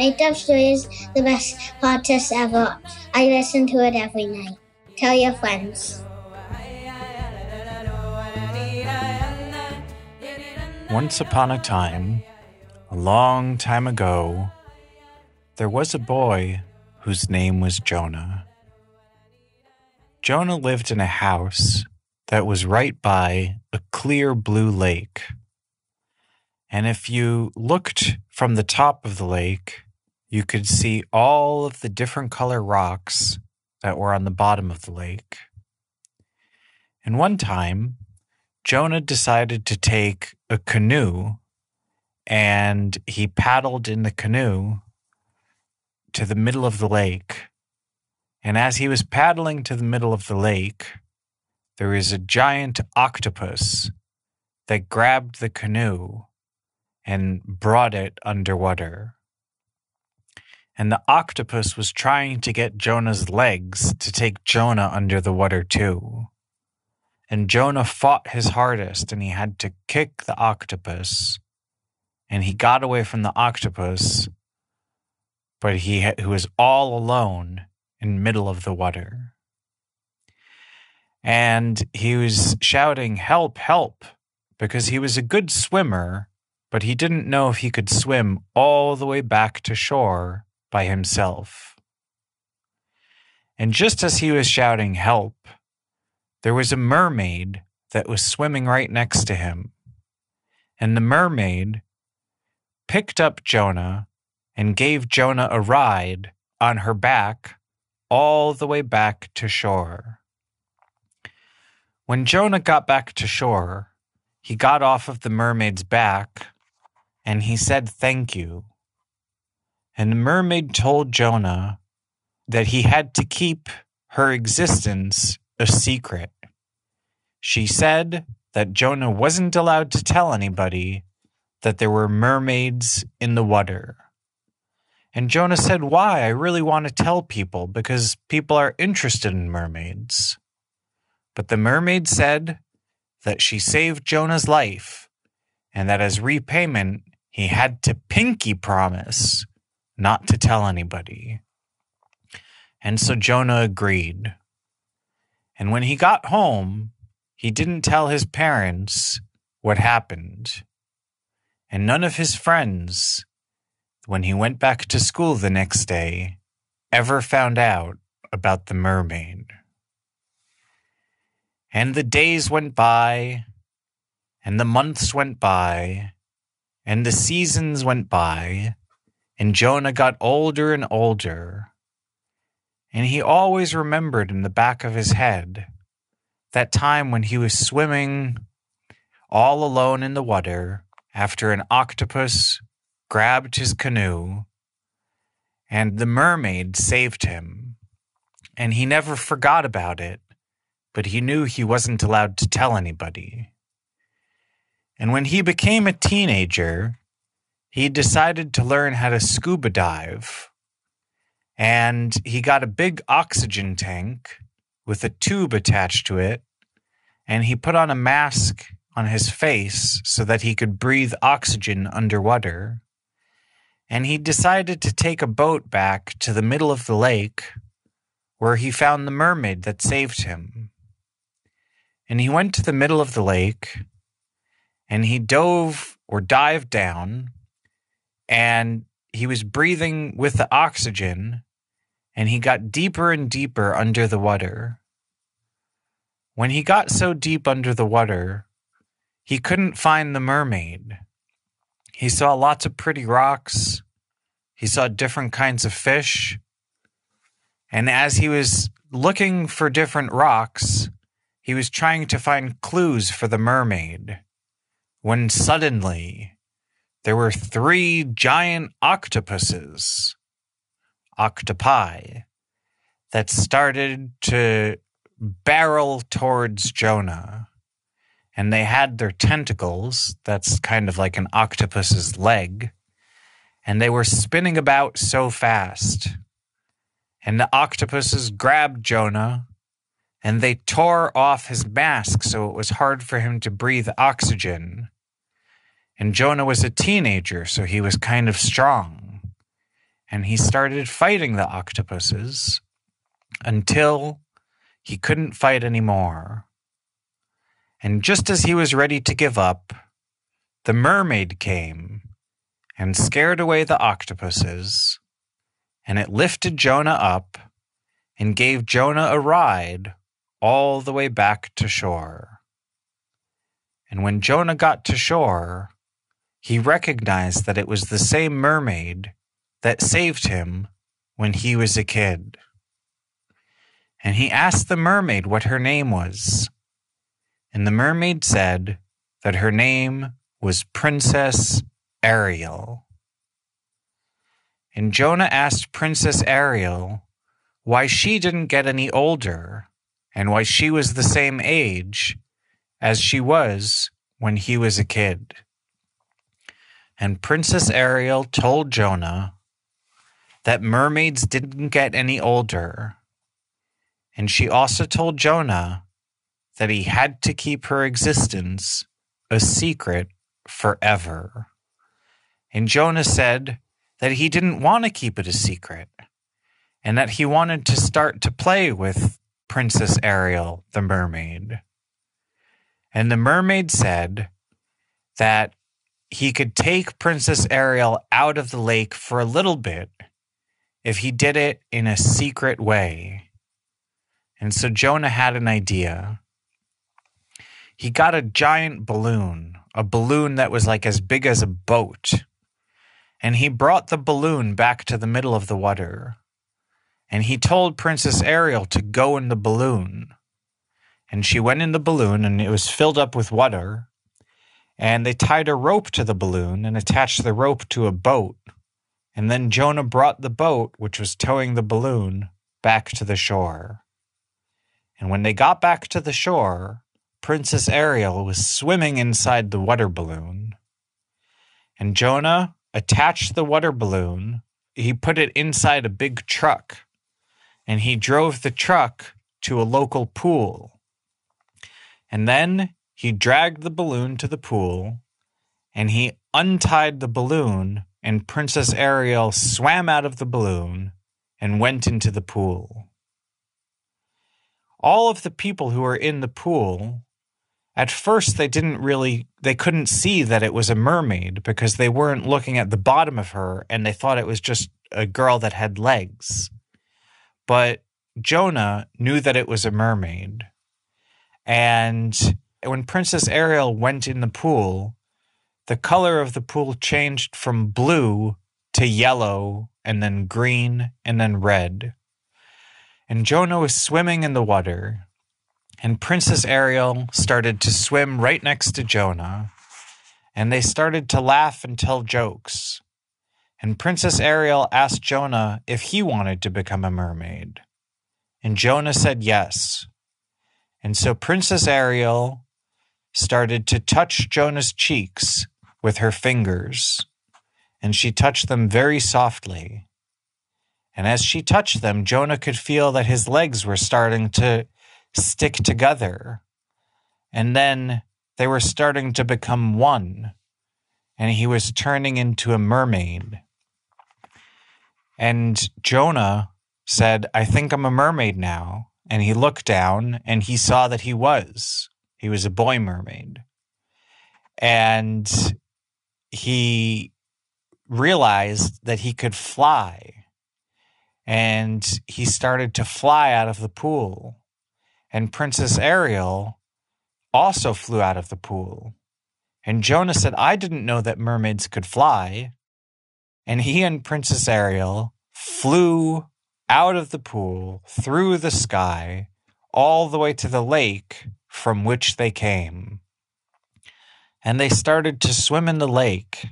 Make Up Story is the best podcast ever. I listen to it every night. Tell your friends. Once upon a time, a long time ago, there was a boy whose name was Jonah. Jonah lived in a house that was right by a clear blue lake. And if you looked from the top of the lake, you could see all of the different color rocks that were on the bottom of the lake. And one time, Jonah decided to take a canoe and he paddled in the canoe to the middle of the lake. And as he was paddling to the middle of the lake, there was a giant octopus that grabbed the canoe and brought it underwater. And the octopus was trying to get Jonah's legs to take Jonah under the water too. And Jonah fought his hardest and he had to kick the octopus. And he got away from the octopus, but he, was all alone in middle of the water. And he was shouting, Help, help, because he was a good swimmer but he didn't know if he could swim all the way back to shore by himself. And just as he was shouting help, there was a mermaid that was swimming right next to him. And the mermaid picked up Jonah and gave Jonah a ride on her back all the way back to shore. When Jonah got back to shore, he got off of the mermaid's back and he said thank you. And the mermaid told Jonah that he had to keep her existence a secret. She said that Jonah wasn't allowed to tell anybody that there were mermaids in the water. And Jonah said, Why? I really want to tell people because people are interested in mermaids. But the mermaid said that she saved Jonah's life and that as repayment, he had to pinky promise not to tell anybody. And so Jonah agreed. And when he got home, he didn't tell his parents what happened. And none of his friends, when he went back to school the next day, ever found out about the mermaid. And the days went by, and the months went by, and the seasons went by, and Jonah got older and older. And he always remembered in the back of his head that time when he was swimming all alone in the water after an octopus grabbed his canoe and the mermaid saved him. And he never forgot about it, but he knew he wasn't allowed to tell anybody. And when he became a teenager, he decided to learn how to scuba dive. And he got a big oxygen tank with a tube attached to it. And he put on a mask on his face so that he could breathe oxygen underwater. And he decided to take a boat back to the middle of the lake where he found the mermaid that saved him. And he went to the middle of the lake and he dove or dived down and he was breathing with the oxygen and he got deeper and deeper under the water. When he got so deep under the water, he couldn't find the mermaid. He saw lots of pretty rocks. He saw different kinds of fish. And as he was looking for different rocks, he was trying to find clues for the mermaid when suddenly there were three giant octopuses, octopi, that started to barrel towards Jonah. And they had their tentacles, that's kind of like an octopus's leg, and they were spinning about so fast. And the octopuses grabbed Jonah and they tore off his mask so it was hard for him to breathe oxygen. And Jonah was a teenager, so he was kind of strong. and he started fighting the octopuses until he couldn't fight anymore. And just as he was ready to give up, the mermaid came and scared away the octopuses, and it lifted Jonah up and gave Jonah a ride all the way back to shore. And when Jonah got to shore, he recognized that it was the same mermaid that saved him when he was a kid. And he asked the mermaid what her name was. And the mermaid said that her name was Princess Ariel. And Jonah asked Princess Ariel why she didn't get any older and why she was the same age as she was when he was a kid. And Princess Ariel told Jonah that mermaids didn't get any older. And she also told Jonah that he had to keep her existence a secret forever. And Jonah said that he didn't want to keep it a secret and that he wanted to start to play with Princess Ariel, the mermaid. And the mermaid said that he could take Princess Ariel out of the lake for a little bit if he did it in a secret way. And so Jonah had an idea. He got a giant balloon, a balloon that was like as big as a boat. And he brought the balloon back to the middle of the water. And he told Princess Ariel to go in the balloon. And she went in the balloon, and it was filled up with water. And they tied a rope to the balloon and attached the rope to a boat. And then Jonah brought the boat, which was towing the balloon, back to the shore. And when they got back to the shore, Princess Ariel was swimming inside the water balloon. And Jonah attached the water balloon, he put it inside a big truck, and he drove the truck to a local pool. And then he dragged the balloon to the pool, and he untied the balloon and Princess Ariel swam out of the balloon and went into the pool. All of the people who were in the pool, at first they didn't really, they couldn't see that it was a mermaid because they weren't looking at the bottom of her and they thought it was just a girl that had legs. But Jonah knew that it was a mermaid. And when Princess Ariel went in the pool, the color of the pool changed from blue to yellow and then green and then red. And Jonah was swimming in the water, and Princess Ariel started to swim right next to Jonah, and they started to laugh and tell jokes. And Princess Ariel asked Jonah if he wanted to become a mermaid. And Jonah said yes. And so Princess Ariel started to touch Jonah's cheeks with her fingers, and she touched them very softly. And as she touched them, Jonah could feel that his legs were starting to stick together. And then they were starting to become one, and he was turning into a mermaid. And Jonah said, I think I'm a mermaid now. And he looked down and he saw that he was. He was a boy mermaid. And he realized that he could fly and he started to fly out of the pool. And Princess Ariel also flew out of the pool. And Jonah said, I didn't know that mermaids could fly. And he and Princess Ariel flew out of the pool, through the sky, all the way to the lake from which they came and they started to swim in the lake.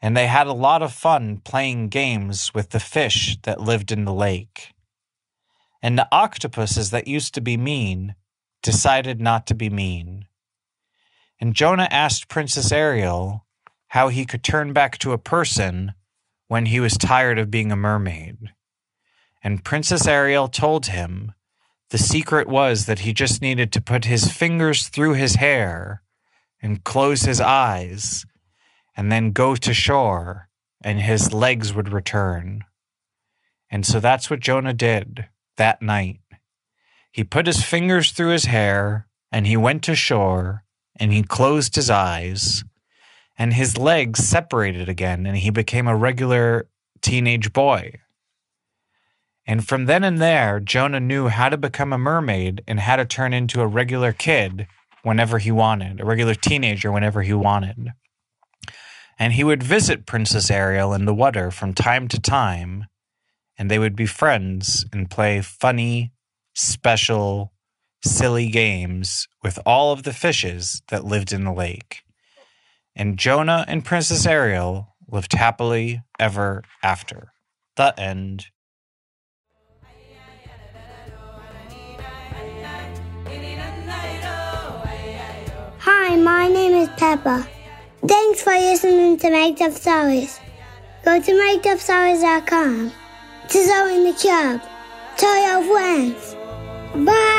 And they had a lot of fun playing games with the fish that lived in the lake. And the octopuses that used to be mean decided not to be mean. And Jonah asked Princess Ariel how he could turn back to a person when he was tired of being a mermaid. And Princess Ariel told him the secret was that he just needed to put his fingers through his hair and close his eyes and then go to shore and his legs would return. And so that's what Jonah did that night. He put his fingers through his hair and he went to shore and he closed his eyes and his legs separated again and he became a regular teenage boy. And from then and there, Jonah knew how to become a mermaid and how to turn into a regular kid whenever he wanted, a regular teenager whenever he wanted. And he would visit Princess Ariel in the water from time to time, and they would be friends and play funny, special, silly games with all of the fishes that lived in the lake. And Jonah and Princess Ariel lived happily ever after. The end. Hi, my name is Peppa. Thanks for listening to Make Up Stories. Go to makeupstories.com to join the club. Tell your friends. Bye.